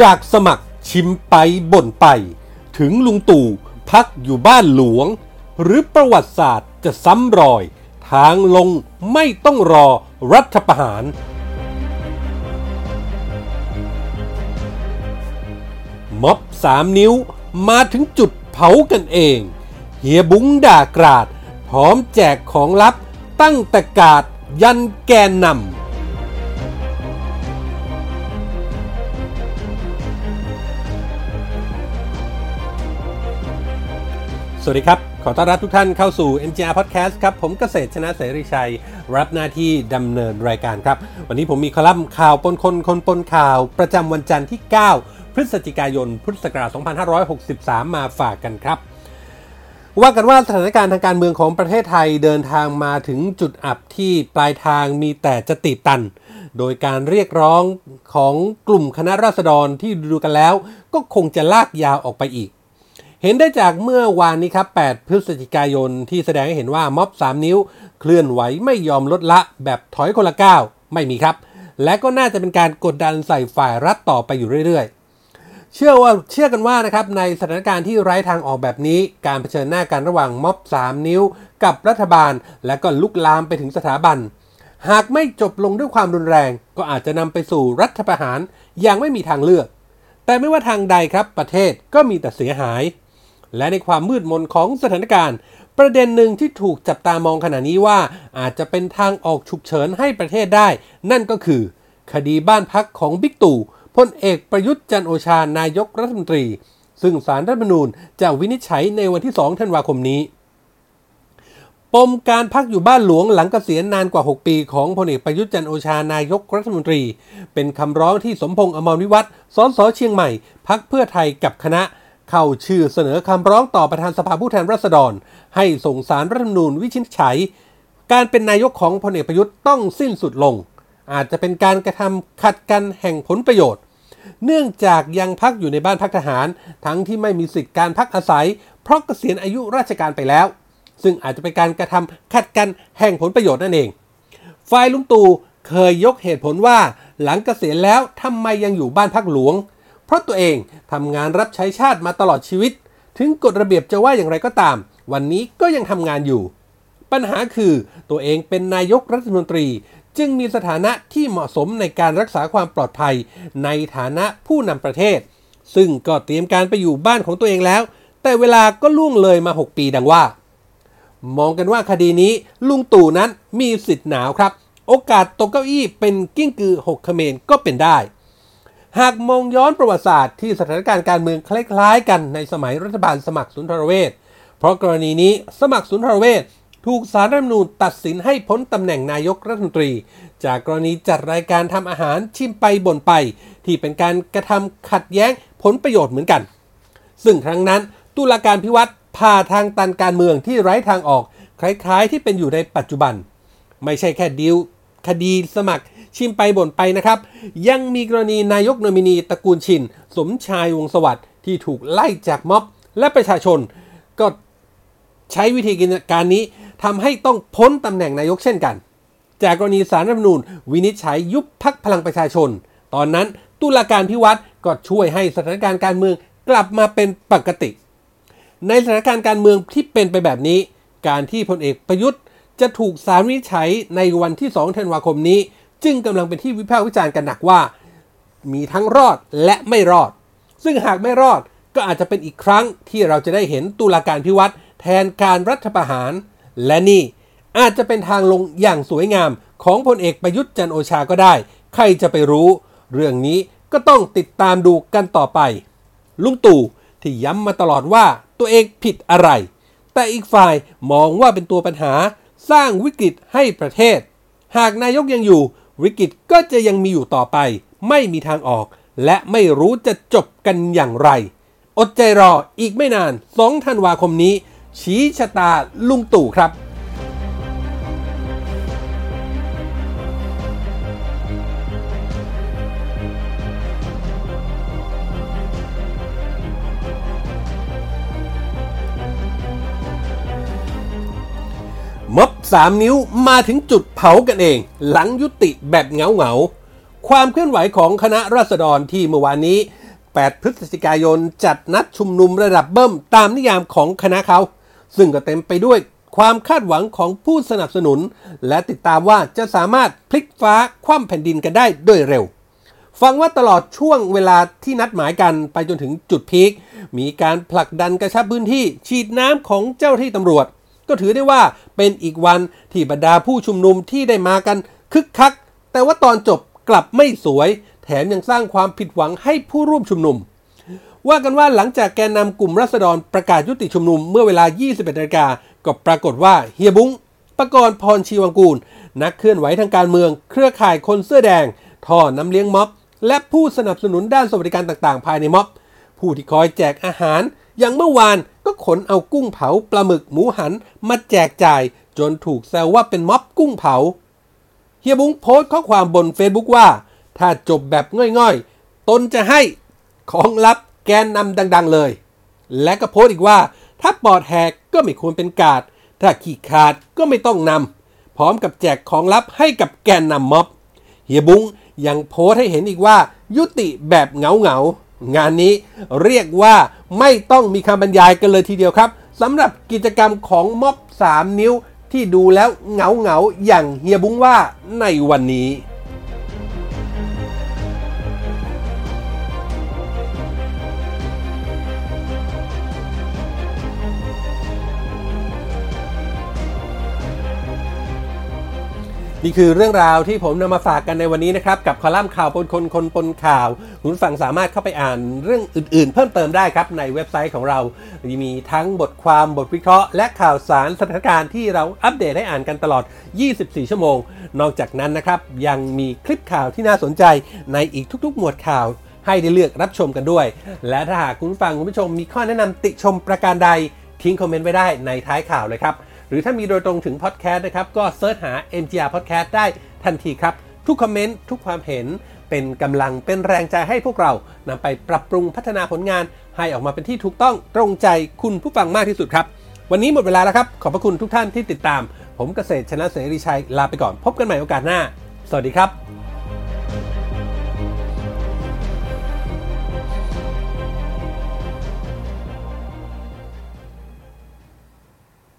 จากสมัครชิมไปบ่นไป ถึงลุงตู่พักอยู่บ้านหลวง หรือประวัติศาสตร์จะซ้ำรอย ทางลงไม่ต้องรอรัฐประหาร ม็อบสามนิ้วมาถึงจุดเผากันเอง เฮียบุ้งด่ากราด พร้อมแจกของลับตั้งแต่กาดยันแกนนำ สวัสดีครับ ขอต้อนรับทุกท่านเข้าสู่ NGR Podcast ครับ ผมเกษตรชนะเสรีชัย รับหน้าที่ดำเนินรายการครับ วันนี้ผมมีคอลัมน์ข่าวปนคนคนปนข่าว ประจำวันจันทร์ที่ 9 พฤศจิกายน พุทธศักราช 2563 มาฝากกันครับ ว่ากันว่าสถานการณ์ทางการเมืองของประเทศไทยเดินทางมาถึงจุดอับที่ปลายทางมีแต่จะติดตัน โดยการเรียกร้องของกลุ่มคณะราษฎรที่ดูกันแล้ว ก็คงจะลากยาวออกไปอีก เห็นได้จากเมื่อวานนี้ครับ 8 พฤศจิกายนที่แสดงให้เห็นว่าม็อบ 3 นิ้ว เคลื่อนไหวไม่ยอมลดละแบบถอยคนละก้าวไม่มีครับ และก็น่าจะเป็นการกดดันใส่ฝ่ายรัฐต่อไปอยู่เรื่อยๆ เชื่อว่าเชื่อกันว่านะครับในสถานการณ์ที่ไร้ทางออกแบบนี้ การเผชิญหน้ากันระหว่างม็อบ 3 นิ้ว กับรัฐบาล และก็ลุกลามไปถึงสถาบัน หากไม่จบลงด้วยความรุนแรง ก็อาจจะนำไปสู่รัฐประหารอย่างไม่มีทางเลือก แต่ไม่ว่าทางใดครับประเทศก็มีแต่เสียหาย และในความมืดมนของสถานการณ์ ประเด็นหนึ่งที่ถูกจับตามองขณะนี้ว่า อาจจะเป็นทางออกฉุกเฉินให้ประเทศได้ นั่นก็คือ คดีบ้านพักของบิ๊กตู่พลเอกประยุทธ์จันโอชานายกรัฐมนตรี ซึ่งสารรัฐมนูญจะวินิจฉัยในวันที่ 2 ธันวาคมนี้ ปมการพักอยู่บ้านหลวงหลังเกษียณนานกว่า 6 ปีของพลเอกประยุทธ์จันโอชานายกรัฐมนตรี เป็นคำร้องที่สมพงษ์อมรวิวัฒน์สสเชียงใหม่ พักเพื่อไทยกับคณะ เข้าชื่อเสนอคำร้องต่อประธานสภาผู้แทนราษฎร ให้ส่งสารรัฐธรรมนูญวินิจฉัย การเป็นนายกของพลเอกประยุทธ์ต้องสิ้นสุดลง อาจจะเป็นการกระทำขัดกันแห่งผลประโยชน์ เนื่องจากยังพักอยู่ในบ้านพักทหาร ทั้งที่ไม่มีสิทธิการพักอาศัย เพราะเกษียณอายุราชการไปแล้ว ซึ่งอาจจะเป็นการกระทำขัดกันแห่งผลประโยชน์นั่นเองฝ่ายลุงตู่เคยยกเหตุผลว่าหลังเกษียณแล้วทำไมยังอยู่บ้านพักหลวง เพราะตัวเองทำงานรับใช้ชาติมาตลอดชีวิต ถึงกฎระเบียบจะว่าอย่างไรก็ตาม วันนี้ก็ยังทำงานอยู่ ปัญหาคือตัวเองเป็นนายกรัฐมนตรี จึงมีสถานะที่เหมาะสมในการรักษาความปลอดภัย ในฐานะผู้นำประเทศ ซึ่งก็เตรียมการไปอยู่บ้านของตัวเองแล้ว แต่เวลาก็ล่วงเลยมา 6 ปีดังว่า มองกันว่าคดีนี้ลุงตู่นั้นมีสิทธิ์หนาวครับ โอกาสตกเก้าอี้เป็นกิ้งกือหกเขมรก็เป็นได้ หากมองย้อนประวัติศาสตร์ที่สถานการณ์การเมืองคล้าย ๆ กันในสมัยรัฐบาลสมัครสุนทรเวชเพราะกรณีนี้สมัครสุนทรเวชถูกสารรัฐมนูญตัดสินให้พ้นตำแหน่งนายกรัฐมนตรี จากกรณีจัดรายการทำอาหารชิมไปบ่นไป ที่เป็นการกระทำขัดแย้งผลประโยชน์เหมือนกัน ซึ่งครั้งนั้นตุลาการพิวัตรพาทางตันการเมืองที่ไร้ทางออก คล้ายๆ ที่เป็นอยู่ในปัจจุบัน ไม่ใช่แค่ดีลคดีสมัคร ชิมไปบ่นไปนะครับ ยังมีกรณีนายกโนมินีตระกูลชิน สมชายวงสวัสดิ์ที่ถูกไล่จากม็อบและประชาชน ก็ใช้วิธีการนี้ทำให้ต้องพ้นตำแหน่งนายกเช่นกัน จากกรณีสารรัฐมนูญวินิจฉัยยุบพักพลังประชาชน ตอนนั้นตุลาการพิวัตรก็ช่วยให้สถานการณ์การเมืองกลับมาเป็นปกติ ในสถานการณ์การเมืองที่เป็นไปแบบนี้ การที่พลเอกประยุทธ์จะถูกสารวินิจฉัยในวันที่ 2 ธันวาคมนี้ จึงกำลังเป็นที่วิพากษ์วิจารณ์กันหนักว่า มีทั้งรอดและไม่รอด ซึ่งหากไม่รอดก็อาจจะเป็นอีกครั้งที่เราจะได้เห็นตุลาการพิวัตรแทนการรัฐประหาร และนี่อาจจะเป็นทางลงอย่างสวยงามของพลเอกประยุทธ์จันโอชาก็ได้ ใครจะไปรู้ เรื่องนี้ก็ต้องติดตามดูกันต่อไป ลุงตู่ที่ย้ำมาตลอดว่าตัวเองผิดอะไร แต่อีกฝ่ายมองว่าเป็นตัวปัญหาสร้างวิกฤตให้ประเทศ หากนายกยังอยู่ วิกฤตก็จะยังมีอยู่ต่อไป ไม่มีทางออก และไม่รู้จะจบกันอย่างไร อดใจรออีกไม่นาน 2 ธันวาคมนี้ ชี้ชะตาลุงตู่ครับ ม็อบสามนิ้วมาถึงจุดเผากันเอง หลังยุติแบบเงาเงาๆความเคลื่อนไหวของคณะราษฎรที่เมื่อวานนี้ 8 พฤศจิกายนจัดนัดชุมนุมระดับเบิ้มตามนิยามของคณะเขา ซึ่งก็เต็มไปด้วยความคาดหวังของผู้สนับสนุน และติดตามว่าจะสามารถพลิกฟ้าคว่ำแผ่นดินกันได้ด้วยเร็ว ฟังว่าตลอดช่วงเวลาที่นัดหมายกันไปจนถึงจุดพีคมีการผลักดันกระชับพื้นที่ฉีดน้ำของเจ้าที่ตำรวจ ก็ถือได้ว่าเป็นอีกวันที่บรรดาผู้ชุมนุมที่ได้มากันคึกคัก แต่ว่าตอนจบกลับไม่สวย แถมยังสร้างความผิดหวังให้ผู้ร่วมชุมนุม ว่ากันว่าหลังจากแกนนำกลุ่มรัษฎรประกาศยุติชุมนุมเมื่อเวลา 21นาฬิกาก็ปรากฏว่าเฮียบุ้งประกรณ์พรชีวังกูล นักเคลื่อนไหวทางการเมือง เครือข่ายคนเสื้อแดง ท่อน้ำเลี้ยงม็อบ และผู้สนับสนุนด้านสวัสดิการต่างๆ ภายในม็อบ ผู้ที่คอยแจกอาหาร อย่างเมื่อวาน ขนเอากุ้งเผาปลาหมึกหมูหันมาแจกจ่าย จนถูกแซวว่าเป็นม็อบกุ้งเผา เฮียบุ้งโพสต์ข้อความบน Facebook ว่า ถ้าจบแบบง่อยๆ ตนจะให้ของลับแกนนำดังๆเลย และก็โพสต์อีกว่า ถ้าปอดแหกก็ไม่ควรเป็นกาด ถ้าขี้ขาดก็ไม่ต้องนำพร้อมกับแจกของลับให้กับแกนนำม็อบ เฮียบุ้งยังโพสต์ให้เห็นอีกว่า ยุติแบบเหงาเหงาๆ งานนี้เรียกว่าไม่ต้องมีคำบรรยายกันเลยทีเดียวครับสำหรับกิจกรรมของม็อบ 3 นิ้วที่ดูแล้วเหงาเหงาอย่างเฮียบุ้งว่าในวันนี้ นี่คือเรื่องราวที่ผมนำมาฝากกันในวันนี้นะครับ กับคอลัมน์ข่าวปนคนคนปนข่าว คุณฟังสามารถเข้าไปอ่านเรื่องอื่นๆ เพิ่มเติมได้ครับในเว็บไซต์ของเรา มีทั้งบทความบทวิเคราะห์ และข่าวสารสถานการณ์ที่เราอัปเดตให้อ่านกันตลอด 24 ชั่วโมง นอกจากนั้นนะครับ ยังมีคลิปข่าวที่น่าสนใจในอีกทุกๆ หมวดข่าวให้ได้เลือกรับชมกันด้วย และถ้าหากคุณฟังคุณผู้ชมมีข้อแนะนำติชมประการใดทิ้งคอมเมนต์ไว้ได้ในท้ายข่าวเลยครับ หรือถ้ามีโดยตรงถึงพอดแคสต์นะครับ ก็เสิร์ชหา MGR Podcast ได้ทันทีครับ ทุกคอมเมนต์ ทุกความเห็นเป็นกำลังเป็นแรงใจให้พวกเรานำไปปรับปรุงพัฒนาผลงาน ให้ออกมาเป็นที่ถูกต้องตรงใจคุณผู้ฟังมากที่สุดครับ วันนี้หมดเวลาแล้วครับ ขอบพระคุณทุกท่านที่ติดตาม ผมเกษตรชนะเสรีชัยลาไปก่อน พบกันใหม่โอกาสหน้า สวัสดีครับ